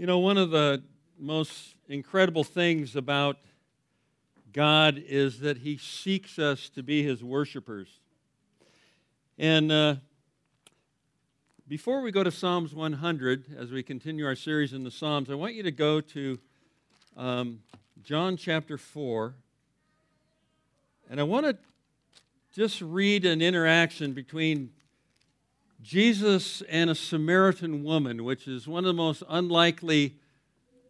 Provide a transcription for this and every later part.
You know, one of the most incredible things about God is that He seeks us to be His worshipers. And uh, before we go to Psalms 100, as we continue our series in the Psalms, I want you to go to um, John chapter 4. And I want to just read an interaction between Jesus and a Samaritan woman, which is one of the most unlikely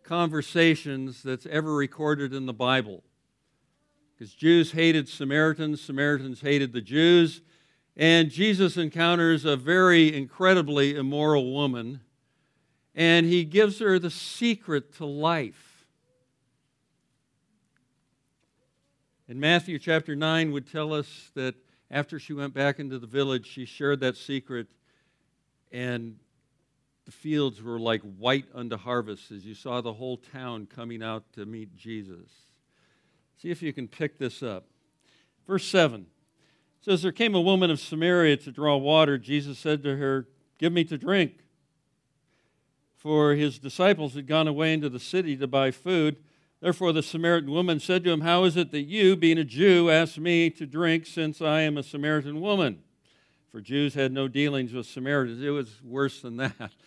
conversations that's ever recorded in the Bible. Because Jews hated Samaritans, Samaritans hated the Jews, and Jesus encounters a very incredibly immoral woman, and he gives her the secret to life. And Matthew chapter 9 would tell us that after she went back into the village, she shared that secret and the fields were like white unto harvest as you saw the whole town coming out to meet Jesus. See if you can pick this up. Verse 7 says, There came a woman of Samaria to draw water. Jesus said to her, Give me to drink. For his disciples had gone away into the city to buy food. Therefore, the Samaritan woman said to him, How is it that you, being a Jew, ask me to drink since I am a Samaritan woman? For Jews had no dealings with Samaritans. It was worse than that.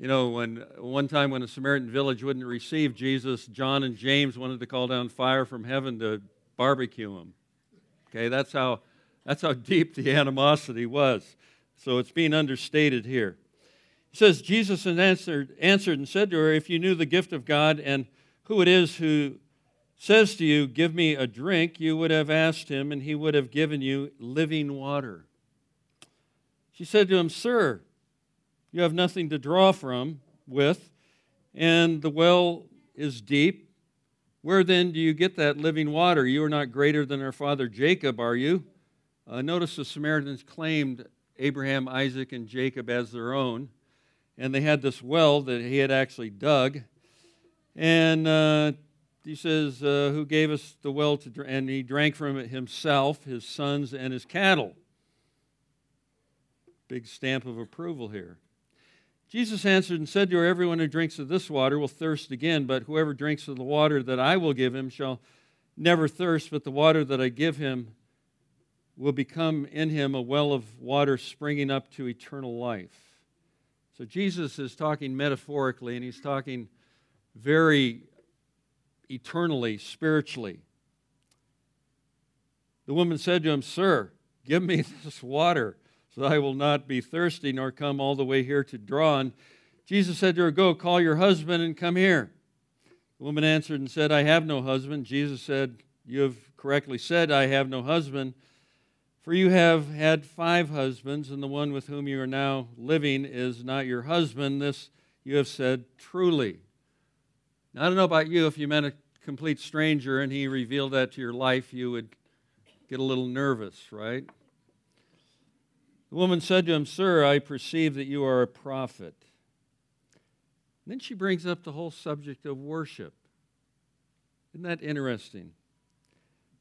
You know, when one time when a Samaritan village wouldn't receive Jesus, John and James wanted to call down fire from heaven to barbecue him. Okay, that's how that's how deep the animosity was. So it's being understated here. He says, Jesus answered, answered and said to her, If you knew the gift of God and who it is who says to you, Give me a drink, you would have asked him, and he would have given you living water. She said to him, Sir, you have nothing to draw from with, and the well is deep. Where then do you get that living water? You are not greater than our father Jacob, are you? Uh, notice the Samaritans claimed Abraham, Isaac, and Jacob as their own, and they had this well that he had actually dug. And uh, he says, uh, Who gave us the well to drink? And he drank from it himself, his sons, and his cattle. Big stamp of approval here. Jesus answered and said to her, Everyone who drinks of this water will thirst again, but whoever drinks of the water that I will give him shall never thirst, but the water that I give him will become in him a well of water springing up to eternal life. So Jesus is talking metaphorically, and he's talking very eternally, spiritually. The woman said to him, Sir, give me this water so I will not be thirsty nor come all the way here to draw. And Jesus said to her, Go, call your husband and come here. The woman answered and said, I have no husband. Jesus said, You have correctly said, I have no husband. For you have had five husbands, and the one with whom you are now living is not your husband. This you have said truly. Now, I don't know about you, if you met a complete stranger and he revealed that to your life, you would get a little nervous, right? The woman said to him, Sir, I perceive that you are a prophet. And then she brings up the whole subject of worship. Isn't that interesting?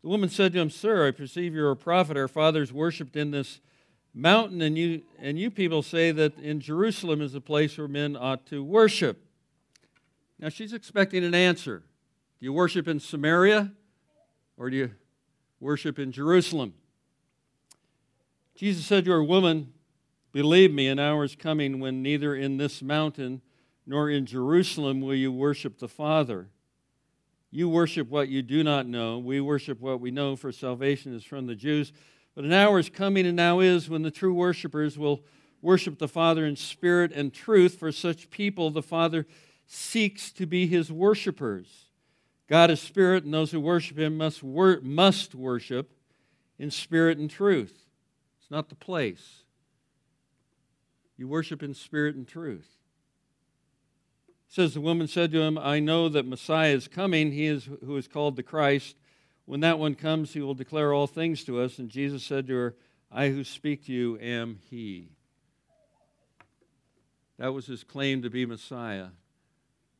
The woman said to him, Sir, I perceive you're a prophet. Our fathers worshipped in this mountain, and you, and you people say that in Jerusalem is a place where men ought to worship. Now she's expecting an answer. Do you worship in Samaria or do you worship in Jerusalem? Jesus said to her, Woman, believe me, an hour is coming when neither in this mountain nor in Jerusalem will you worship the Father. You worship what you do not know. We worship what we know, for salvation is from the Jews. But an hour is coming and now is when the true worshipers will worship the Father in spirit and truth. For such people, the Father seeks to be his worshipers. God is spirit, and those who worship him must, wor- must worship in spirit and truth. It's not the place. You worship in spirit and truth. It says the woman said to him, I know that Messiah is coming, he is who is called the Christ. When that one comes, he will declare all things to us. And Jesus said to her, I who speak to you am he. That was his claim to be Messiah.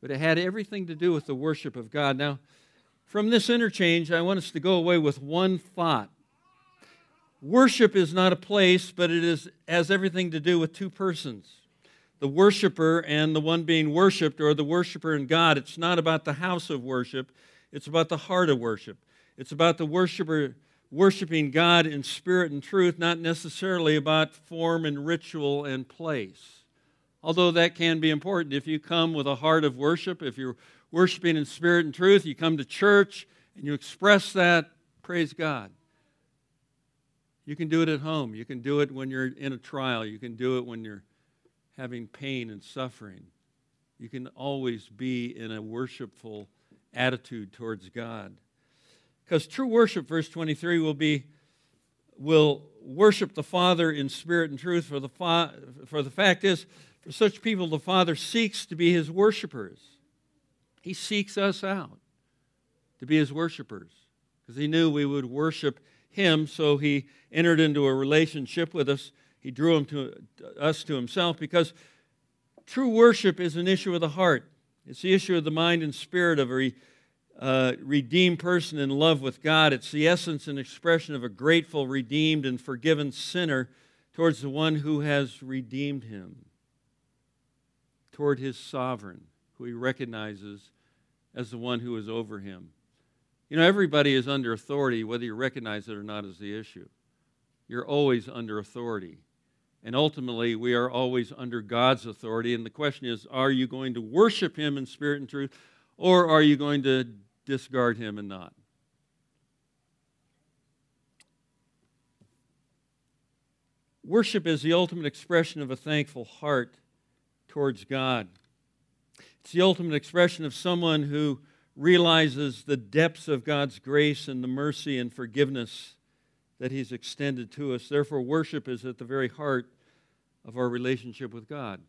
But it had everything to do with the worship of God. Now, from this interchange, I want us to go away with one thought Worship is not a place, but it is, has everything to do with two persons. the worshiper and the one being worshiped, or the worshiper and God. It's not about the house of worship, it's about the heart of worship. It's about the worshiper worshiping God in spirit and truth, not necessarily about form and ritual and place. Although that can be important. If you come with a heart of worship, if you're worshiping in spirit and truth, you come to church and you express that, praise God. You can do it at home. You can do it when you're in a trial. You can do it when you're having pain and suffering. You can always be in a worshipful attitude towards God. Because true worship, verse 23, will be will worship the Father in spirit and truth. For the, fa- for the fact is, for such people, the Father seeks to be his worshipers. He seeks us out to be his worshipers because he knew we would worship him, so he entered into a relationship with us. He drew him to, us to himself because true worship is an issue of the heart. It's the issue of the mind and spirit of a uh, redeemed person in love with God. It's the essence and expression of a grateful, redeemed, and forgiven sinner towards the one who has redeemed him, toward his sovereign, who he recognizes as the one who is over him. You know, everybody is under authority, whether you recognize it or not, is the issue. You're always under authority. And ultimately, we are always under God's authority. And the question is are you going to worship Him in spirit and truth, or are you going to discard Him and not? Worship is the ultimate expression of a thankful heart towards God. It's the ultimate expression of someone who realizes the depths of God's grace and the mercy and forgiveness that He's extended to us. Therefore, worship is at the very heart of our relationship with God.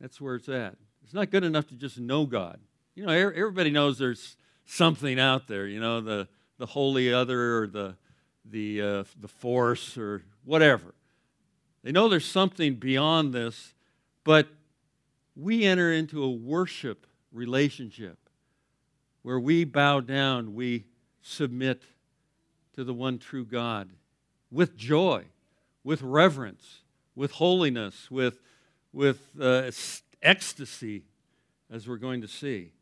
That's where it's at. It's not good enough to just know God. You know, everybody knows there's something out there, you know, the, the holy other or the, the, uh, the force or whatever. They know there's something beyond this, but we enter into a worship relationship where we bow down, we submit to the one true God with joy, with reverence, with holiness, with, with uh, ecstasy, as we're going to see.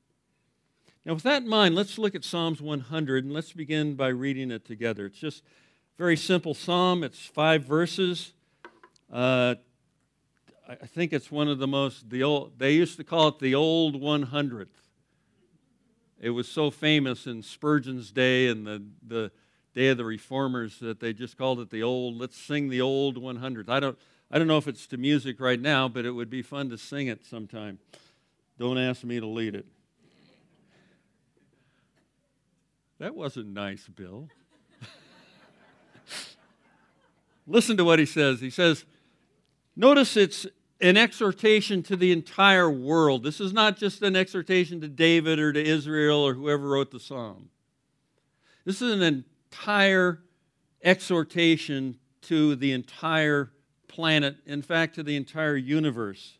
Now, with that in mind, let's look at Psalms 100 and let's begin by reading it together. It's just a very simple psalm, it's five verses. Uh, I think it's one of the most, the old, they used to call it the old 100th. It was so famous in Spurgeon's day and the, the day of the reformers that they just called it the old, let's sing the old 100th. I don't, I don't know if it's to music right now, but it would be fun to sing it sometime. Don't ask me to lead it. That wasn't nice, Bill. Listen to what he says. He says, Notice it's an exhortation to the entire world. This is not just an exhortation to David or to Israel or whoever wrote the psalm. This is an entire exhortation to the entire planet, in fact, to the entire universe.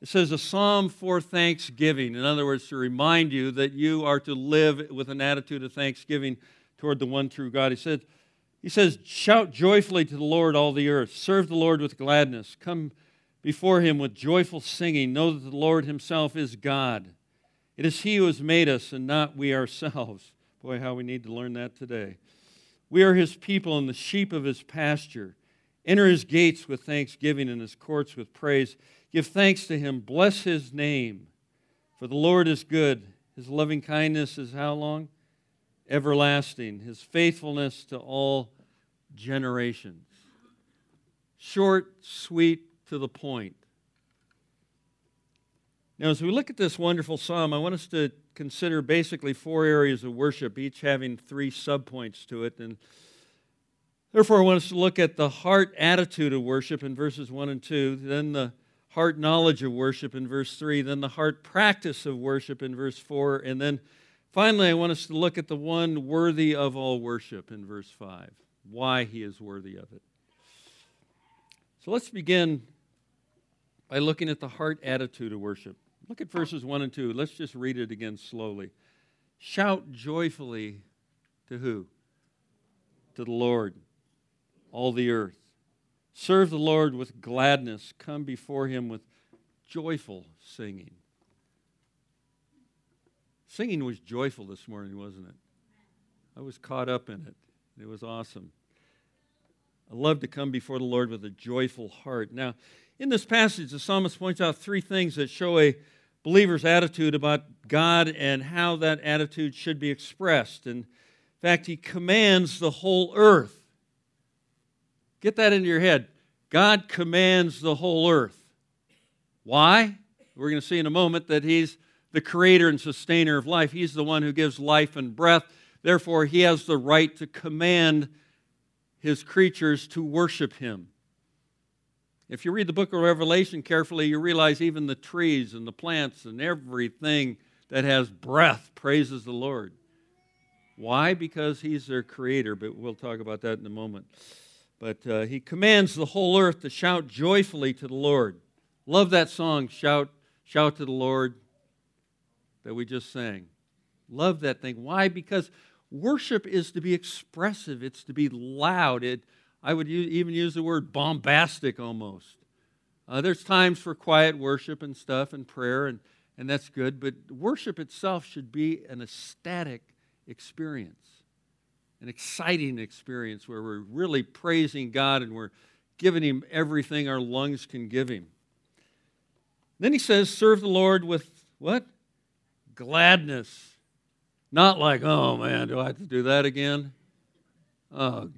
It says a psalm for thanksgiving. In other words, to remind you that you are to live with an attitude of thanksgiving toward the one true God. He said, he says, Shout joyfully to the Lord, all the earth. Serve the Lord with gladness. Come before him with joyful singing. Know that the Lord himself is God. It is he who has made us and not we ourselves. Boy, how we need to learn that today. We are his people and the sheep of his pasture. Enter his gates with thanksgiving and his courts with praise. Give thanks to him. Bless his name. For the Lord is good. His loving kindness is how long? Everlasting. His faithfulness to all generations. Short, sweet, to the point. Now, as we look at this wonderful psalm, I want us to consider basically four areas of worship, each having three subpoints to it. And therefore, I want us to look at the heart attitude of worship in verses 1 and 2, then the heart knowledge of worship in verse 3, then the heart practice of worship in verse 4, and then finally, I want us to look at the one worthy of all worship in verse 5, why he is worthy of it. So let's begin by looking at the heart attitude of worship. Look at verses 1 and 2. Let's just read it again slowly. Shout joyfully to who? To the Lord, all the earth. Serve the Lord with gladness. Come before him with joyful singing. Singing was joyful this morning, wasn't it? I was caught up in it. It was awesome. I love to come before the Lord with a joyful heart. Now, in this passage, the psalmist points out three things that show a believer's attitude about God and how that attitude should be expressed. And in fact, he commands the whole earth. Get that into your head. God commands the whole earth. Why? We're going to see in a moment that he's the creator and sustainer of life. He's the one who gives life and breath. Therefore, he has the right to command his creatures to worship him. If you read the book of Revelation carefully, you realize even the trees and the plants and everything that has breath praises the Lord. Why? Because he's their creator, but we'll talk about that in a moment. But uh, he commands the whole earth to shout joyfully to the Lord. Love that song, Shout, Shout to the Lord, that we just sang. Love that thing. Why? Because worship is to be expressive, it's to be loud. It, I would use, even use the word bombastic almost. Uh, there's times for quiet worship and stuff and prayer, and, and that's good, but worship itself should be an ecstatic experience, an exciting experience where we're really praising God and we're giving Him everything our lungs can give Him. Then he says, serve the Lord with what? Gladness. Not like, oh man, do I have to do that again? Oh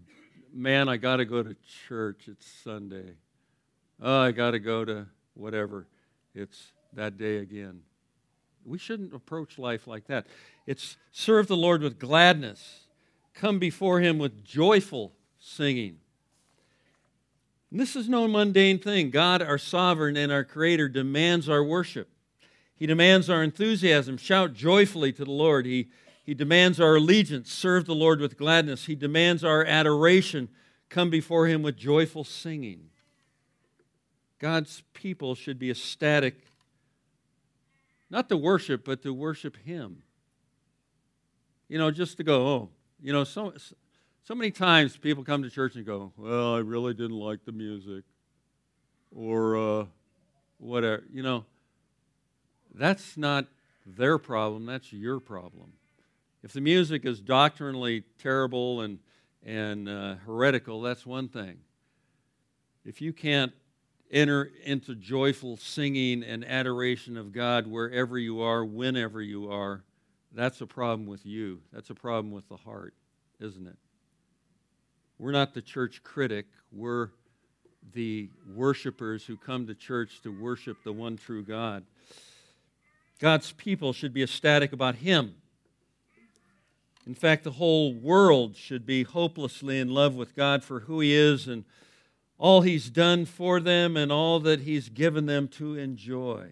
man, I got to go to church. It's Sunday. Oh, I got to go to whatever. It's that day again. We shouldn't approach life like that. It's serve the Lord with gladness, come before Him with joyful singing. And this is no mundane thing. God, our sovereign and our creator, demands our worship. He demands our enthusiasm. Shout joyfully to the Lord. He he demands our allegiance. Serve the Lord with gladness. He demands our adoration. Come before Him with joyful singing. God's people should be ecstatic, not to worship, but to worship Him. You know, just to go, oh, you know, so, so many times people come to church and go, well, I really didn't like the music, or uh, whatever. You know, that's not their problem, that's your problem. If the music is doctrinally terrible and, and uh, heretical, that's one thing. If you can't enter into joyful singing and adoration of God wherever you are, whenever you are, that's a problem with you. That's a problem with the heart, isn't it? We're not the church critic. We're the worshipers who come to church to worship the one true God. God's people should be ecstatic about Him in fact, the whole world should be hopelessly in love with God for who He is and all He's done for them and all that He's given them to enjoy.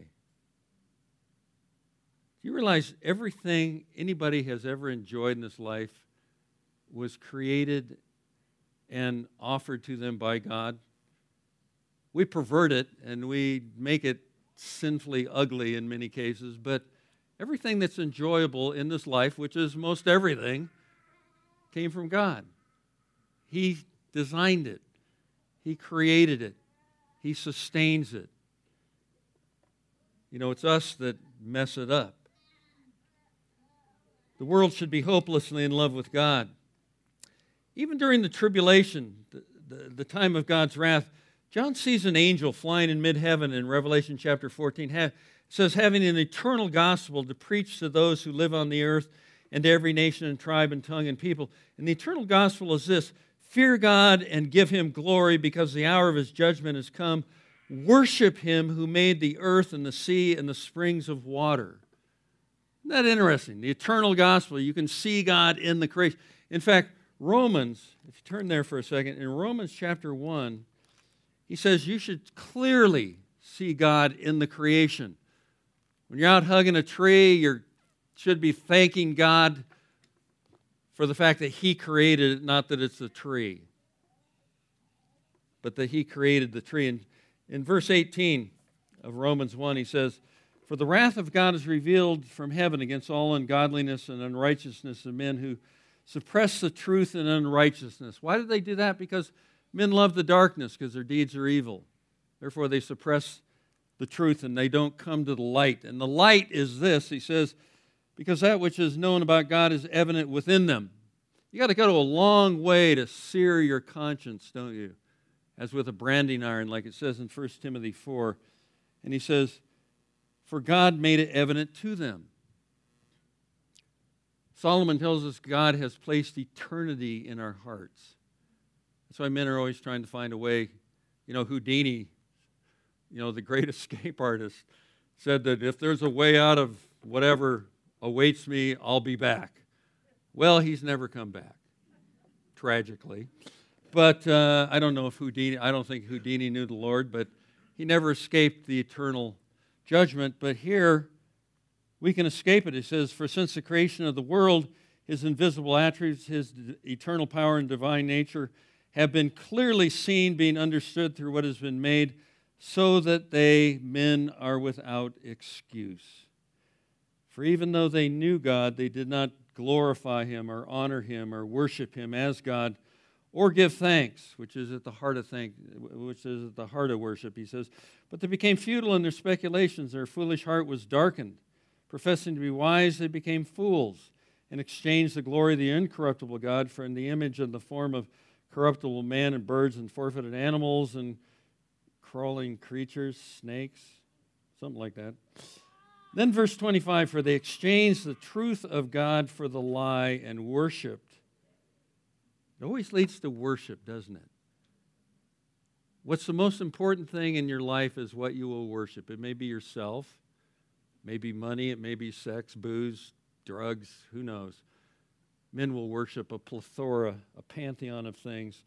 Do you realize everything anybody has ever enjoyed in this life was created and offered to them by God? We pervert it and we make it sinfully ugly in many cases, but Everything that's enjoyable in this life, which is most everything, came from God. He designed it, He created it, He sustains it. You know, it's us that mess it up. The world should be hopelessly in love with God. Even during the tribulation, the, the, the time of God's wrath, John sees an angel flying in mid heaven in Revelation chapter 14 says, having an eternal gospel to preach to those who live on the earth and to every nation and tribe and tongue and people. And the eternal gospel is this fear God and give him glory because the hour of his judgment has come. Worship him who made the earth and the sea and the springs of water. Isn't that interesting? The eternal gospel. You can see God in the creation. In fact, Romans, if you turn there for a second, in Romans chapter 1, he says you should clearly see God in the creation. When you're out hugging a tree, you should be thanking God for the fact that He created it, not that it's a tree, but that He created the tree. And in verse 18 of Romans 1, he says, For the wrath of God is revealed from heaven against all ungodliness and unrighteousness of men who suppress the truth in unrighteousness. Why do they do that? Because Men love the darkness because their deeds are evil. Therefore, they suppress the truth and they don't come to the light. And the light is this, he says, because that which is known about God is evident within them. You got to go to a long way to sear your conscience, don't you? As with a branding iron, like it says in 1 Timothy 4. And he says, For God made it evident to them. Solomon tells us God has placed eternity in our hearts. That's why men are always trying to find a way. You know, Houdini, you know, the great escape artist, said that if there's a way out of whatever awaits me, I'll be back. Well, he's never come back, tragically. But uh, I don't know if Houdini, I don't think Houdini knew the Lord, but he never escaped the eternal judgment. But here, we can escape it. It says, For since the creation of the world, his invisible attributes, his eternal power and divine nature have been clearly seen, being understood through what has been made, so that they, men, are without excuse. For even though they knew God, they did not glorify him or honor him or worship him as God or give thanks, which is at the heart of thank, which is at the heart of worship, he says. But they became futile in their speculations, their foolish heart was darkened. Professing to be wise, they became fools and exchanged the glory of the incorruptible God for the image and the form of corruptible man and birds and forfeited animals and crawling creatures, snakes, something like that. Then, verse 25 For they exchanged the truth of God for the lie and worshiped. It always leads to worship, doesn't it? What's the most important thing in your life is what you will worship. It may be yourself, may be money, it may be sex, booze, drugs, who knows. Men will worship a plethora, a pantheon of things.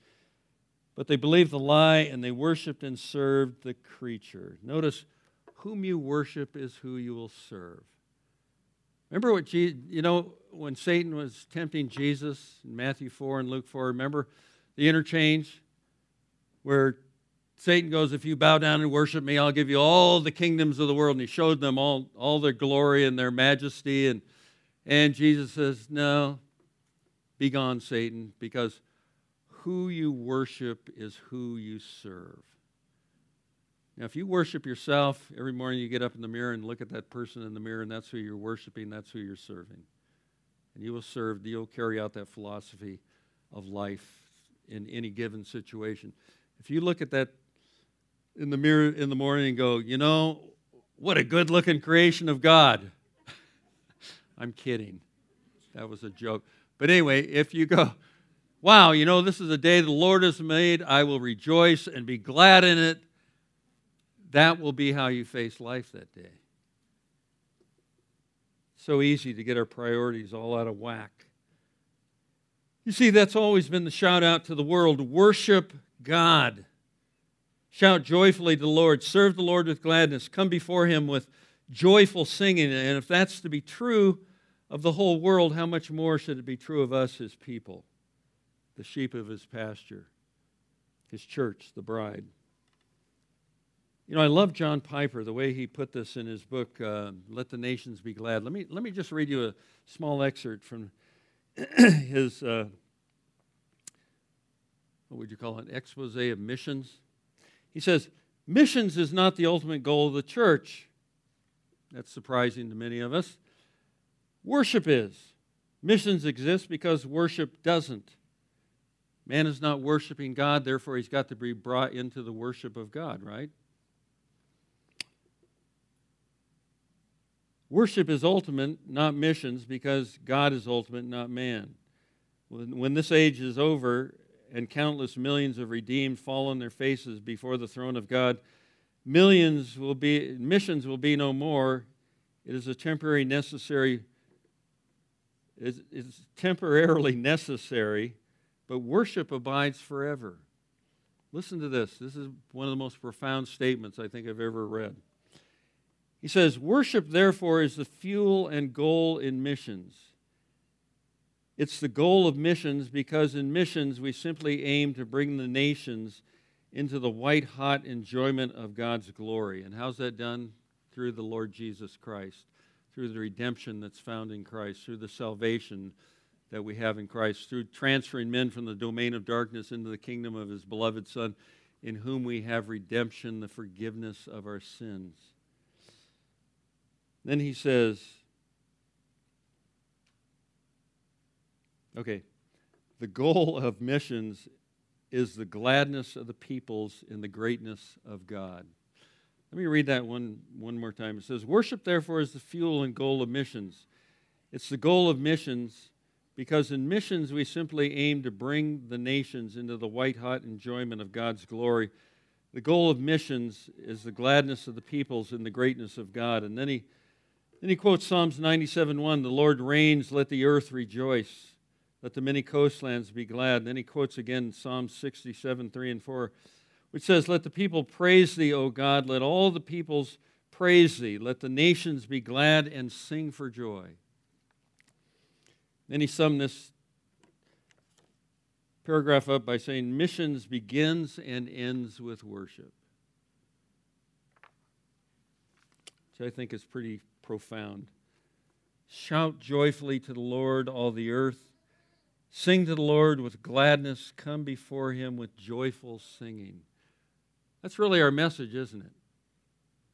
But they believed the lie and they worshiped and served the creature. Notice whom you worship is who you will serve. Remember what Jesus, you know, when Satan was tempting Jesus in Matthew 4 and Luke 4, remember the interchange where Satan goes, If you bow down and worship me, I'll give you all the kingdoms of the world. And he showed them all, all their glory and their majesty. And, and Jesus says, No, be gone, Satan, because who you worship is who you serve. Now, if you worship yourself, every morning you get up in the mirror and look at that person in the mirror, and that's who you're worshiping, that's who you're serving. And you will serve, you'll carry out that philosophy of life in any given situation. If you look at that in the mirror in the morning and go, you know, what a good looking creation of God. I'm kidding. That was a joke. But anyway, if you go, wow, you know, this is a day the Lord has made, I will rejoice and be glad in it that will be how you face life that day. So easy to get our priorities all out of whack. You see, that's always been the shout out to the world worship God. Shout joyfully to the Lord. Serve the Lord with gladness. Come before Him with joyful singing. And if that's to be true of the whole world, how much more should it be true of us, His people, the sheep of His pasture, His church, the bride? You know, I love John Piper, the way he put this in his book, uh, Let the Nations Be Glad. Let me, let me just read you a small excerpt from his, uh, what would you call it, expose of missions. He says, Missions is not the ultimate goal of the church. That's surprising to many of us. Worship is. Missions exist because worship doesn't. Man is not worshiping God, therefore, he's got to be brought into the worship of God, right? Worship is ultimate, not missions, because God is ultimate, not man. When, this age is over and countless millions of redeemed fall on their faces before the throne of God, millions will be missions will be no more. It is a temporary necessary. It's, it's temporarily necessary, but worship abides forever. Listen to this. This is one of the most profound statements I think I've ever read. He says, Worship, therefore, is the fuel and goal in missions. It's the goal of missions because in missions we simply aim to bring the nations into the white hot enjoyment of God's glory. And how's that done? Through the Lord Jesus Christ, through the redemption that's found in Christ, through the salvation that we have in Christ through transferring men from the domain of darkness into the kingdom of his beloved Son, in whom we have redemption, the forgiveness of our sins. Then he says, okay, the goal of missions is the gladness of the peoples in the greatness of God. Let me read that one, one more time. It says, Worship, therefore, is the fuel and goal of missions. It's the goal of missions because in missions we simply aim to bring the nations into the white hot enjoyment of God's glory. The goal of missions is the gladness of the peoples in the greatness of God. And then he, then he quotes Psalms 97 1 The Lord reigns, let the earth rejoice. Let the many coastlands be glad. And then he quotes again Psalms 67, 3 and 4, which says, Let the people praise thee, O God. Let all the peoples praise thee. Let the nations be glad and sing for joy. Then he summed this paragraph up by saying, Missions begins and ends with worship. Which I think is pretty profound. Shout joyfully to the Lord, all the earth. Sing to the Lord with gladness. Come before him with joyful singing. That's really our message, isn't it?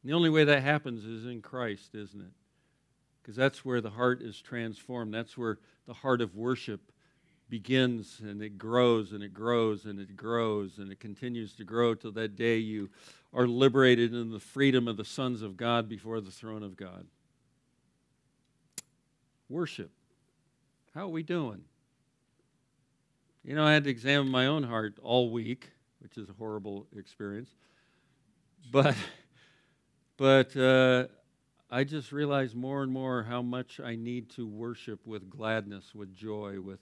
And the only way that happens is in Christ, isn't it? Because that's where the heart is transformed. That's where the heart of worship begins and it grows and it grows and it grows and it continues to grow till that day you are liberated in the freedom of the sons of God before the throne of God. Worship. How are we doing? You know, I had to examine my own heart all week, which is a horrible experience. But, but uh, I just realized more and more how much I need to worship with gladness, with joy, with,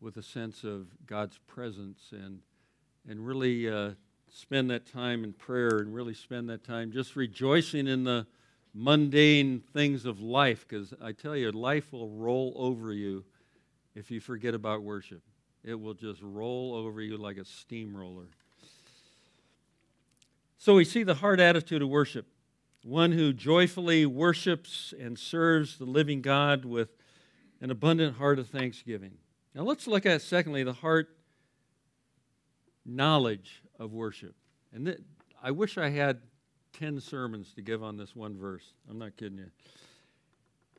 with a sense of God's presence, and, and really uh, spend that time in prayer and really spend that time just rejoicing in the mundane things of life. Because I tell you, life will roll over you if you forget about worship. It will just roll over you like a steamroller. So we see the hard attitude of worship one who joyfully worships and serves the living God with an abundant heart of thanksgiving. Now let's look at, secondly, the heart knowledge of worship. And th- I wish I had 10 sermons to give on this one verse. I'm not kidding you.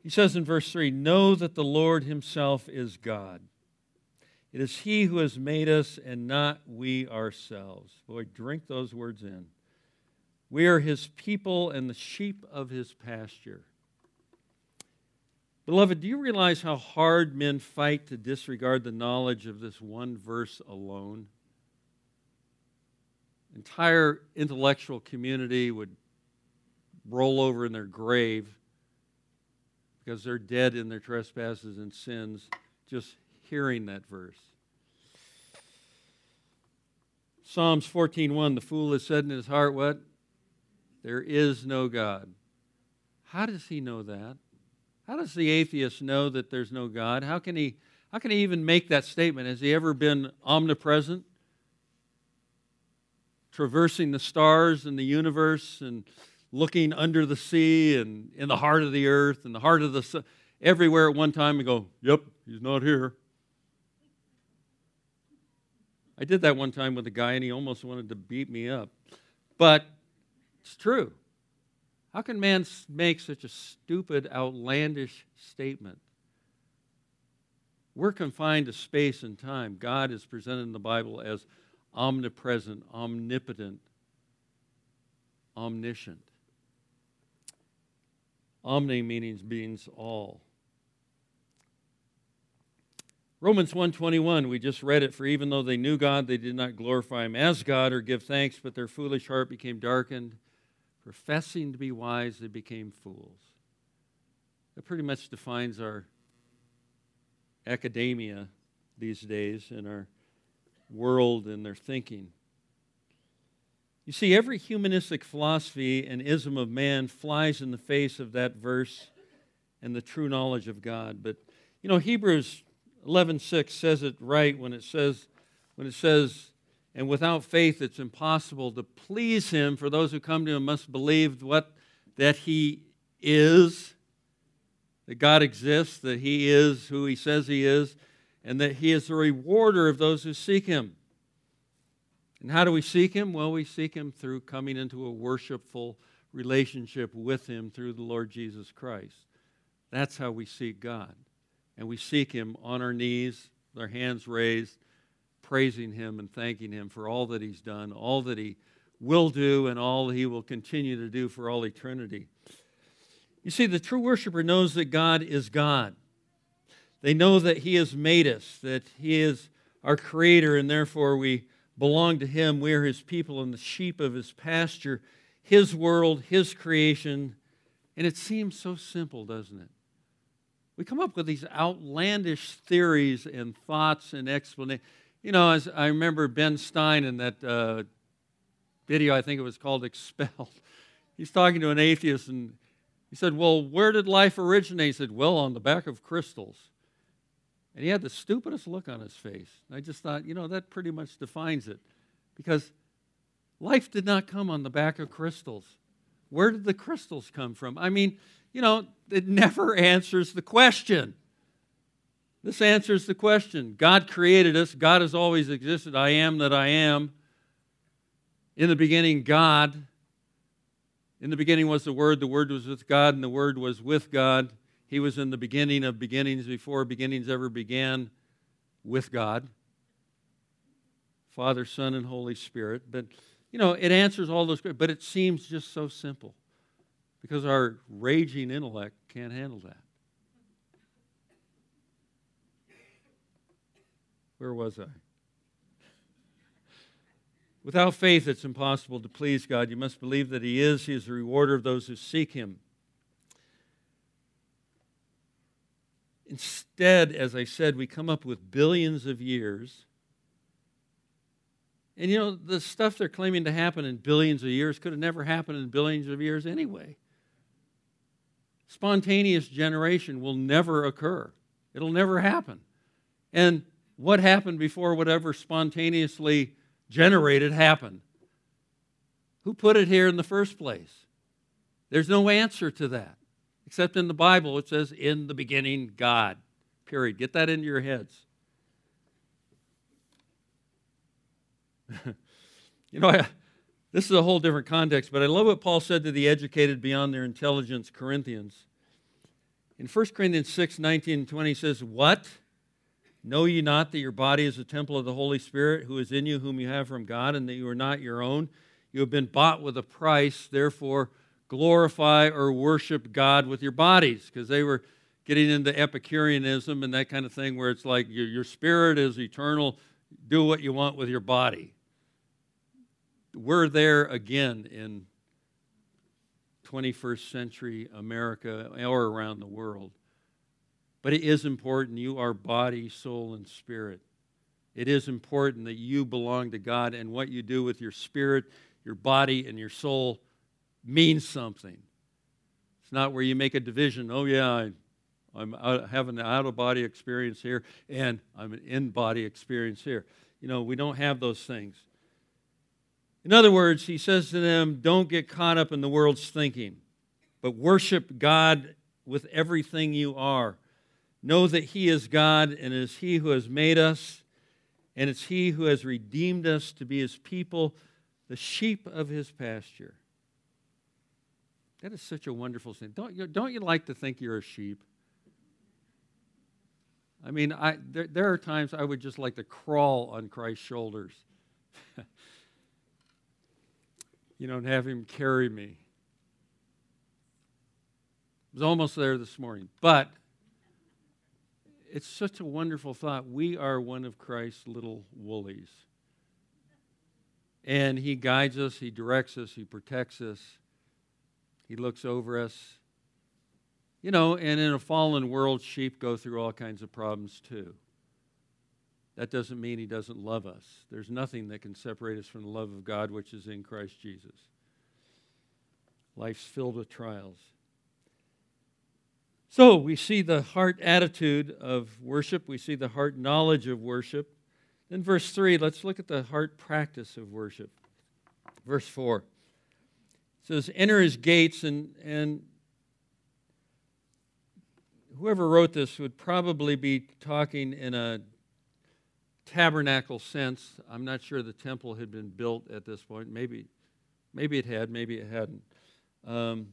He says in verse 3 Know that the Lord Himself is God. It is He who has made us and not we ourselves. Boy, drink those words in. We are His people and the sheep of His pasture. Beloved, do you realize how hard men fight to disregard the knowledge of this one verse alone? Entire intellectual community would roll over in their grave because they're dead in their trespasses and sins just hearing that verse. Psalms 14:1 The fool has said in his heart what? There is no God. How does he know that? How does the atheist know that there's no God? How can he how can he even make that statement? Has he ever been omnipresent? Traversing the stars and the universe and looking under the sea and in the heart of the earth and the heart of the sun, everywhere at one time and go, Yep, he's not here. I did that one time with a guy and he almost wanted to beat me up. But it's true. How can man make such a stupid, outlandish statement? We're confined to space and time. God is presented in the Bible as omnipresent, omnipotent, omniscient. Omni means means all. Romans 1:21 we just read it for even though they knew God they did not glorify him as God or give thanks but their foolish heart became darkened professing to be wise they became fools. That pretty much defines our academia these days and our world and their thinking. You see, every humanistic philosophy and ism of man flies in the face of that verse and the true knowledge of God. But, you know, Hebrews 11:6 says it right when it says when it says and without faith it's impossible to please him for those who come to him must believe what that he is that God exists, that He is who He says He is, and that He is the rewarder of those who seek Him. And how do we seek Him? Well, we seek Him through coming into a worshipful relationship with Him through the Lord Jesus Christ. That's how we seek God. And we seek Him on our knees, with our hands raised, praising Him and thanking Him for all that He's done, all that He will do, and all He will continue to do for all eternity. You see, the true worshiper knows that God is God. They know that He has made us, that He is our Creator, and therefore we belong to Him. We are His people and the sheep of His pasture, His world, His creation. And it seems so simple, doesn't it? We come up with these outlandish theories and thoughts and explanations. You know, as I remember Ben Stein in that uh, video, I think it was called Expelled. He's talking to an atheist and he said, Well, where did life originate? He said, Well, on the back of crystals. And he had the stupidest look on his face. I just thought, you know, that pretty much defines it. Because life did not come on the back of crystals. Where did the crystals come from? I mean, you know, it never answers the question. This answers the question. God created us. God has always existed. I am that I am. In the beginning, God. In the beginning was the Word. The Word was with God, and the Word was with God. He was in the beginning of beginnings before beginnings ever began with God. Father, Son, and Holy Spirit. But, you know, it answers all those, but it seems just so simple because our raging intellect can't handle that. Where was I? Without faith, it's impossible to please God. You must believe that He is. He is the rewarder of those who seek Him. Instead, as I said, we come up with billions of years. And you know, the stuff they're claiming to happen in billions of years could have never happened in billions of years anyway. Spontaneous generation will never occur, it'll never happen. And what happened before whatever spontaneously generated happened? Who put it here in the first place? There's no answer to that. Except in the Bible, it says, in the beginning, God. Period. Get that into your heads. you know, I, this is a whole different context, but I love what Paul said to the educated beyond their intelligence Corinthians. In 1 Corinthians 6 19 and 20, he says, What? Know ye not that your body is a temple of the Holy Spirit who is in you, whom you have from God, and that you are not your own? You have been bought with a price, therefore glorify or worship God with your bodies because they were getting into Epicureanism and that kind of thing where it's like your, your spirit is eternal, do what you want with your body. We're there again in 21st century America or around the world. But it is important you are body, soul, and spirit. It is important that you belong to God and what you do with your spirit, your body, and your soul means something. It's not where you make a division. Oh, yeah, I, I'm out, having an out of body experience here and I'm an in body experience here. You know, we don't have those things. In other words, he says to them, don't get caught up in the world's thinking, but worship God with everything you are. Know that He is God and it is He who has made us, and it's He who has redeemed us to be His people, the sheep of His pasture. That is such a wonderful thing. Don't you, don't you like to think you're a sheep? I mean, I, there, there are times I would just like to crawl on Christ's shoulders, you know, and have him carry me. I was almost there this morning, but it's such a wonderful thought. We are one of Christ's little woolies. And he guides us, he directs us, he protects us. He looks over us. You know, and in a fallen world, sheep go through all kinds of problems too. That doesn't mean he doesn't love us. There's nothing that can separate us from the love of God which is in Christ Jesus. Life's filled with trials. So we see the heart attitude of worship, we see the heart knowledge of worship. Then, verse 3, let's look at the heart practice of worship. Verse 4 says, enter his gates and, and whoever wrote this would probably be talking in a tabernacle sense. I'm not sure the temple had been built at this point. Maybe, maybe it had, maybe it hadn't. Um,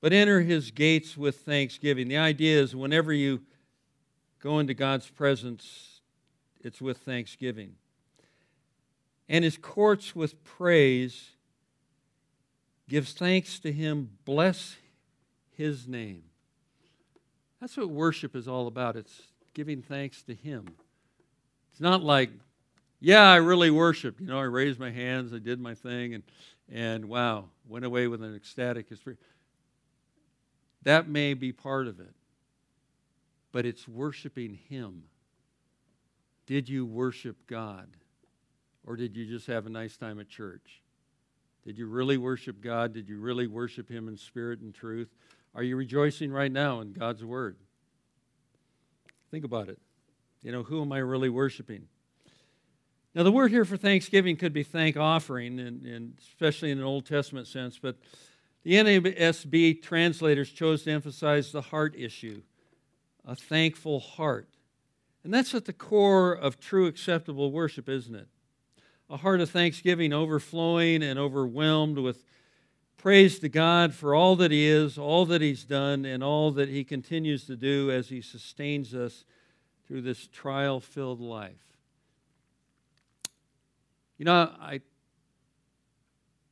but enter his gates with thanksgiving. The idea is whenever you go into God's presence, it's with thanksgiving. And his courts with praise gives thanks to him, bless his name. That's what worship is all about. It's giving thanks to him. It's not like, yeah, I really worshiped. You know, I raised my hands, I did my thing, and, and wow, went away with an ecstatic experience. That may be part of it, but it's worshiping him. Did you worship God? Or did you just have a nice time at church? Did you really worship God? Did you really worship Him in spirit and truth? Are you rejoicing right now in God's Word? Think about it. You know, who am I really worshiping? Now, the word here for thanksgiving could be thank offering, and, and especially in an Old Testament sense, but the NASB translators chose to emphasize the heart issue, a thankful heart. And that's at the core of true acceptable worship, isn't it? a heart of thanksgiving overflowing and overwhelmed with praise to God for all that He is, all that He's done, and all that He continues to do as He sustains us through this trial filled life. You know, I,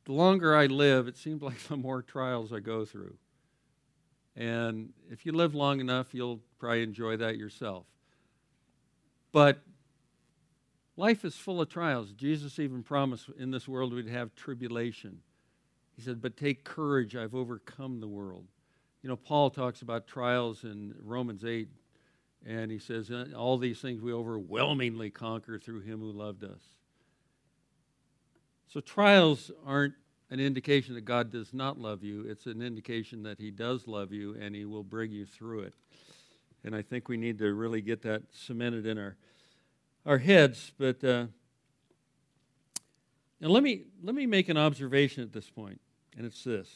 the longer I live, it seems like the more trials I go through. And if you live long enough, you'll probably enjoy that yourself. But Life is full of trials. Jesus even promised in this world we'd have tribulation. He said, But take courage, I've overcome the world. You know, Paul talks about trials in Romans 8, and he says, uh, All these things we overwhelmingly conquer through him who loved us. So trials aren't an indication that God does not love you, it's an indication that he does love you and he will bring you through it. And I think we need to really get that cemented in our our heads, but uh, now let me let me make an observation at this point, and it's this: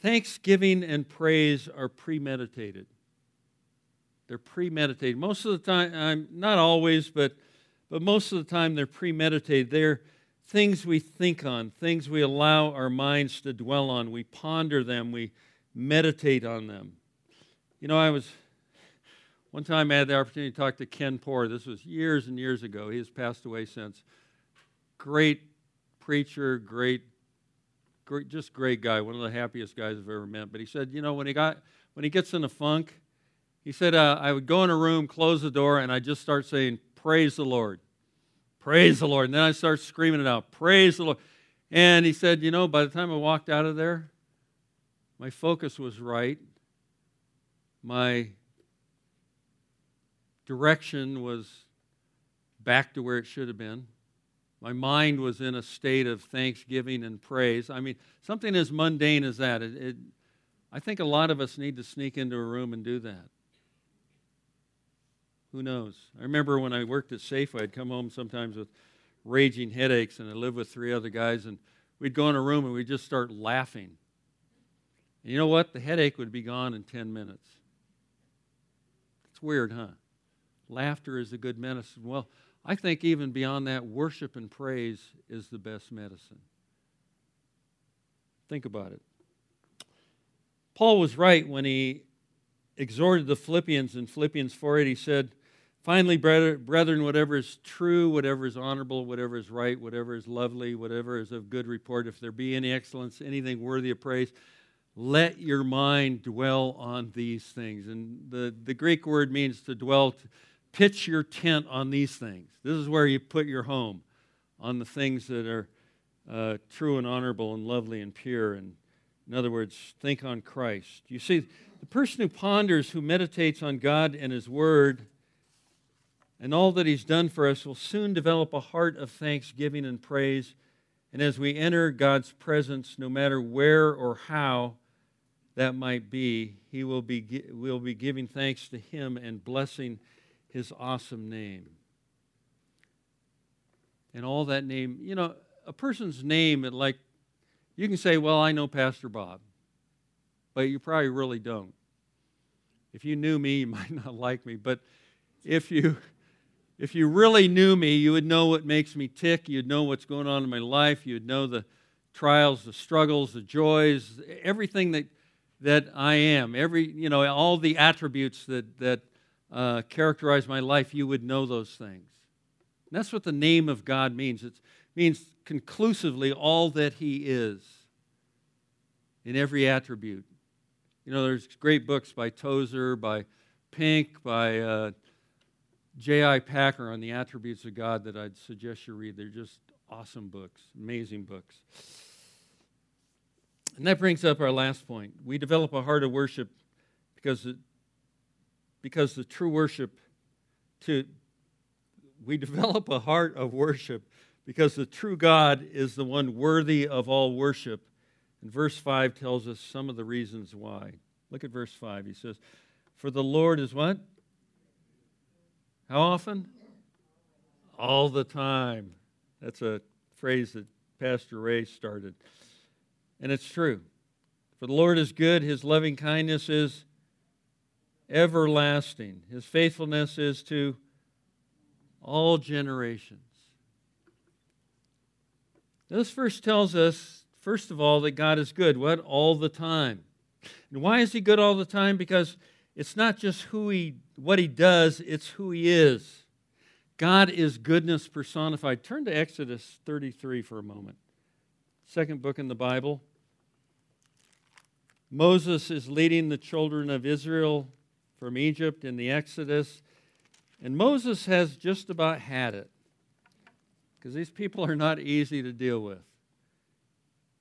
Thanksgiving and praise are premeditated. They're premeditated. Most of the time, I'm not always, but but most of the time they're premeditated. They're things we think on, things we allow our minds to dwell on. We ponder them, we meditate on them. You know, I was one time I had the opportunity to talk to Ken Poure. This was years and years ago. He has passed away since. Great preacher, great, great, just great guy. One of the happiest guys I've ever met. But he said, you know, when he got when he gets in a funk, he said uh, I would go in a room, close the door, and I just start saying, "Praise the Lord, praise the Lord," and then I start screaming it out, "Praise the Lord." And he said, you know, by the time I walked out of there, my focus was right. My direction was back to where it should have been. My mind was in a state of thanksgiving and praise. I mean, something as mundane as that. It, it, I think a lot of us need to sneak into a room and do that. Who knows? I remember when I worked at Safeway, I'd come home sometimes with raging headaches, and I lived with three other guys, and we'd go in a room and we'd just start laughing. And you know what? The headache would be gone in 10 minutes. It's weird, huh? Laughter is a good medicine. Well, I think even beyond that, worship and praise is the best medicine. Think about it. Paul was right when he exhorted the Philippians in Philippians 4:8. He said, Finally, brethren, whatever is true, whatever is honorable, whatever is right, whatever is lovely, whatever is of good report, if there be any excellence, anything worthy of praise, let your mind dwell on these things. And the, the Greek word means to dwell, to pitch your tent on these things. This is where you put your home, on the things that are uh, true and honorable and lovely and pure. And in other words, think on Christ. You see, the person who ponders, who meditates on God and His Word, and all that He's done for us will soon develop a heart of thanksgiving and praise. And as we enter God's presence, no matter where or how that might be, He will be, will be giving thanks to Him and blessing his awesome name. And all that name, you know, a person's name, it like, you can say, well, I know Pastor Bob, but you probably really don't. If you knew me, you might not like me, but if you if you really knew me, you would know what makes me tick. You'd know what's going on in my life. You'd know the trials, the struggles, the joys, everything that that I am. Every you know all the attributes that that uh, characterize my life. You would know those things. And that's what the name of God means. It means conclusively all that He is in every attribute. You know, there's great books by Tozer, by Pink, by uh, J.I. Packer on the attributes of God that I'd suggest you read. They're just awesome books, amazing books. And that brings up our last point. We develop a heart of worship because, it, because the true worship to we develop a heart of worship because the true God is the one worthy of all worship. And verse 5 tells us some of the reasons why. Look at verse 5. He says, For the Lord is what? How often? All the time. That's a phrase that Pastor Ray started. And it's true. For the Lord is good, his loving kindness is everlasting, his faithfulness is to all generations. this verse tells us, first of all, that God is good. What? All the time. And why is he good all the time? Because it's not just who he, what he does, it's who he is. God is goodness personified. Turn to Exodus 33 for a moment. Second book in the Bible. Moses is leading the children of Israel from Egypt in the Exodus. And Moses has just about had it because these people are not easy to deal with.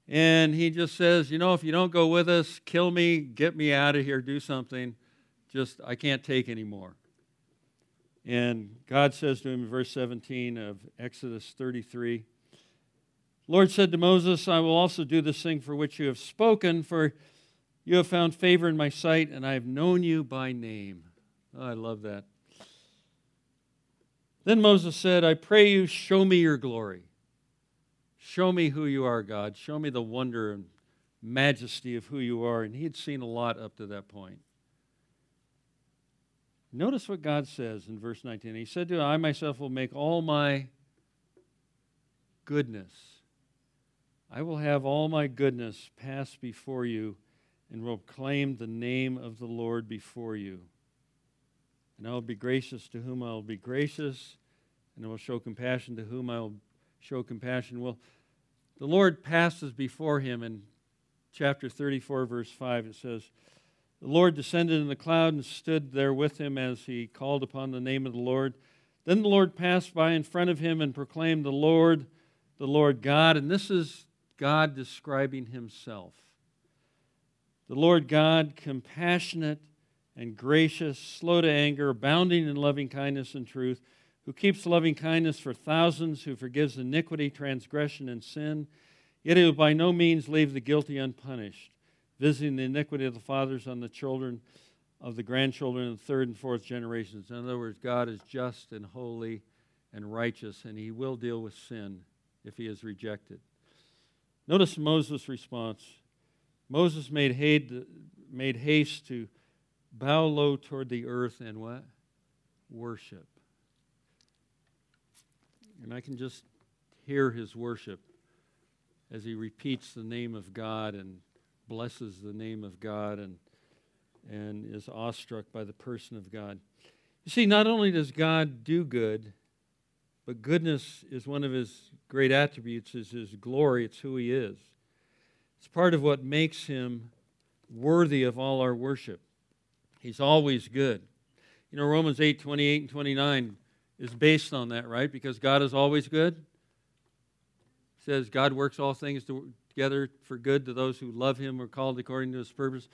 And he just says, You know, if you don't go with us, kill me, get me out of here, do something. Just, I can't take anymore. And God says to him in verse 17 of Exodus 33 Lord said to Moses, I will also do this thing for which you have spoken, for you have found favor in my sight, and I have known you by name. Oh, I love that. Then Moses said, I pray you, show me your glory. Show me who you are, God. Show me the wonder and majesty of who you are. And he had seen a lot up to that point. Notice what God says in verse 19. He said to him, I myself will make all my goodness, I will have all my goodness pass before you and will claim the name of the Lord before you. And I will be gracious to whom I will be gracious, and I will show compassion to whom I will show compassion. Well, the Lord passes before him in chapter 34, verse 5. It says, The Lord descended in the cloud and stood there with him as he called upon the name of the Lord. Then the Lord passed by in front of him and proclaimed, The Lord, the Lord God. And this is God describing himself. The Lord God, compassionate and gracious, slow to anger, abounding in loving kindness and truth, who keeps loving kindness for thousands, who forgives iniquity, transgression, and sin, yet he will by no means leave the guilty unpunished, visiting the iniquity of the fathers on the children of the grandchildren the third and fourth generations. In other words, God is just and holy and righteous, and he will deal with sin if he is rejected. Notice Moses' response. Moses made haste to bow low toward the earth and what? Worship. And I can just hear his worship as he repeats the name of God and blesses the name of God and, and is awestruck by the person of God. You see, not only does God do good, but goodness is one of his great attributes, is his glory. It's who he is. It's part of what makes him worthy of all our worship. He's always good. You know, Romans 8 28 and 29 is based on that, right? Because God is always good. It says God works all things together for good to those who love him or called according to his purpose.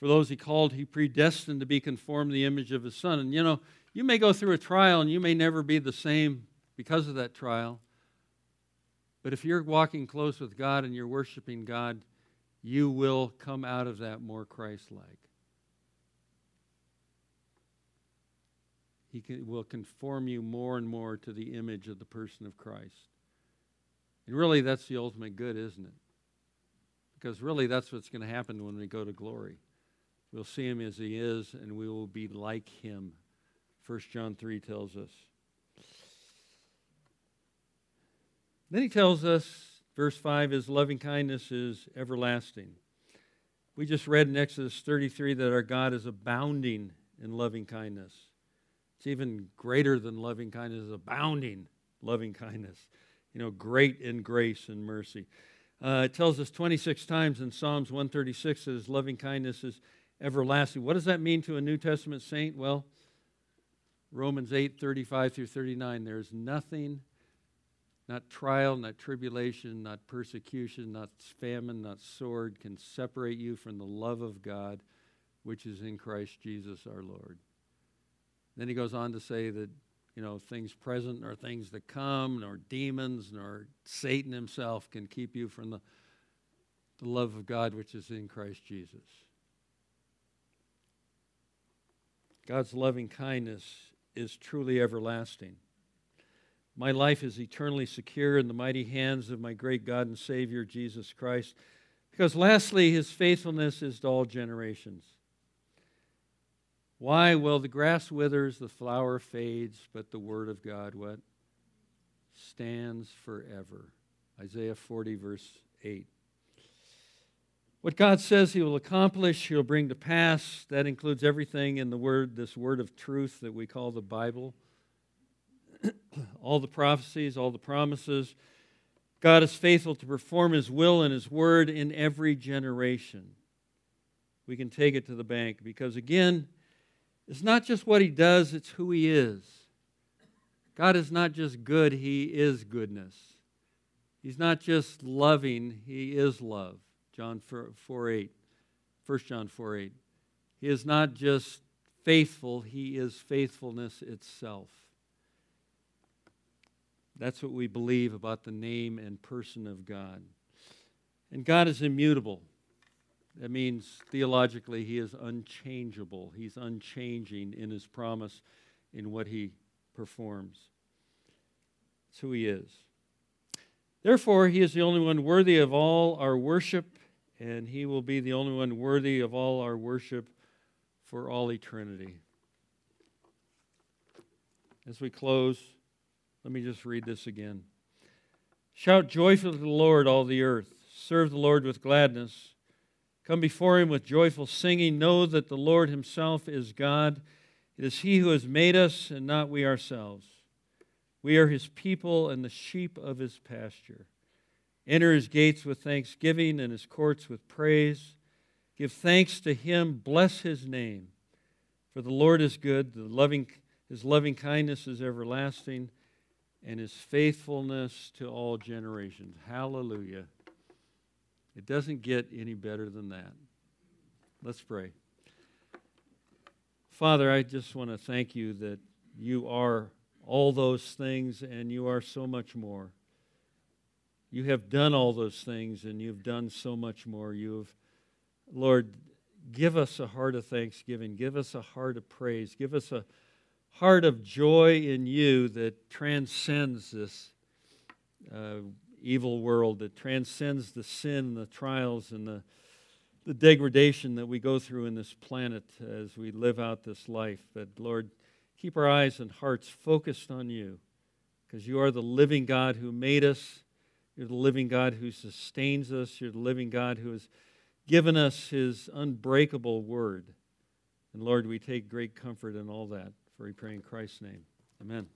For those he called, he predestined to be conformed to the image of his son. And you know, you may go through a trial and you may never be the same because of that trial. But if you're walking close with God and you're worshiping God, you will come out of that more Christ like. He can, will conform you more and more to the image of the person of Christ. And really, that's the ultimate good, isn't it? Because really, that's what's going to happen when we go to glory. We'll see him as he is, and we will be like him. 1 John 3 tells us. Then he tells us, verse 5, his loving kindness is everlasting. We just read in Exodus 33 that our God is abounding in loving kindness. It's even greater than loving kindness, abounding loving kindness. You know, great in grace and mercy. Uh, it tells us 26 times in Psalms 136 that his loving kindness is everlasting. What does that mean to a New Testament saint? Well, Romans 8 35 through 39. There's nothing, not trial, not tribulation, not persecution, not famine, not sword, can separate you from the love of God which is in Christ Jesus our Lord. Then he goes on to say that, you know, things present nor things to come, nor demons, nor Satan himself can keep you from the, the love of God which is in Christ Jesus. God's loving kindness is truly everlasting. My life is eternally secure in the mighty hands of my great God and Savior, Jesus Christ. Because lastly, his faithfulness is to all generations. Why? Well, the grass withers, the flower fades, but the word of God, what? Stands forever. Isaiah 40, verse 8. What God says He will accomplish, He'll bring to pass. That includes everything in the word, this word of truth that we call the Bible. all the prophecies, all the promises. God is faithful to perform His will and His word in every generation. We can take it to the bank because, again, it's not just what he does, it's who he is. God is not just good, he is goodness. He's not just loving, he is love. John 4, 8. 1 John 4 8. He is not just faithful, he is faithfulness itself. That's what we believe about the name and person of God. And God is immutable. That means theologically he is unchangeable. He's unchanging in his promise in what he performs. That's who he is. Therefore, he is the only one worthy of all our worship, and he will be the only one worthy of all our worship for all eternity. As we close, let me just read this again. Shout joyfully to the Lord, all the earth. Serve the Lord with gladness. Come before him with joyful singing. Know that the Lord himself is God. It is he who has made us and not we ourselves. We are his people and the sheep of his pasture. Enter his gates with thanksgiving and his courts with praise. Give thanks to him, bless his name. For the Lord is good, the loving, his loving kindness is everlasting, and his faithfulness to all generations. Hallelujah. It doesn't get any better than that. Let's pray. Father, I just want to thank you that you are all those things and you are so much more. You have done all those things and you've done so much more. You have, Lord, give us a heart of thanksgiving. Give us a heart of praise. Give us a heart of joy in you that transcends this uh, evil world that transcends the sin and the trials and the, the degradation that we go through in this planet as we live out this life. But Lord, keep our eyes and hearts focused on you because you are the living God who made us. You're the living God who sustains us. You're the living God who has given us his unbreakable word. And Lord, we take great comfort in all that. For we pray in Christ's name. Amen.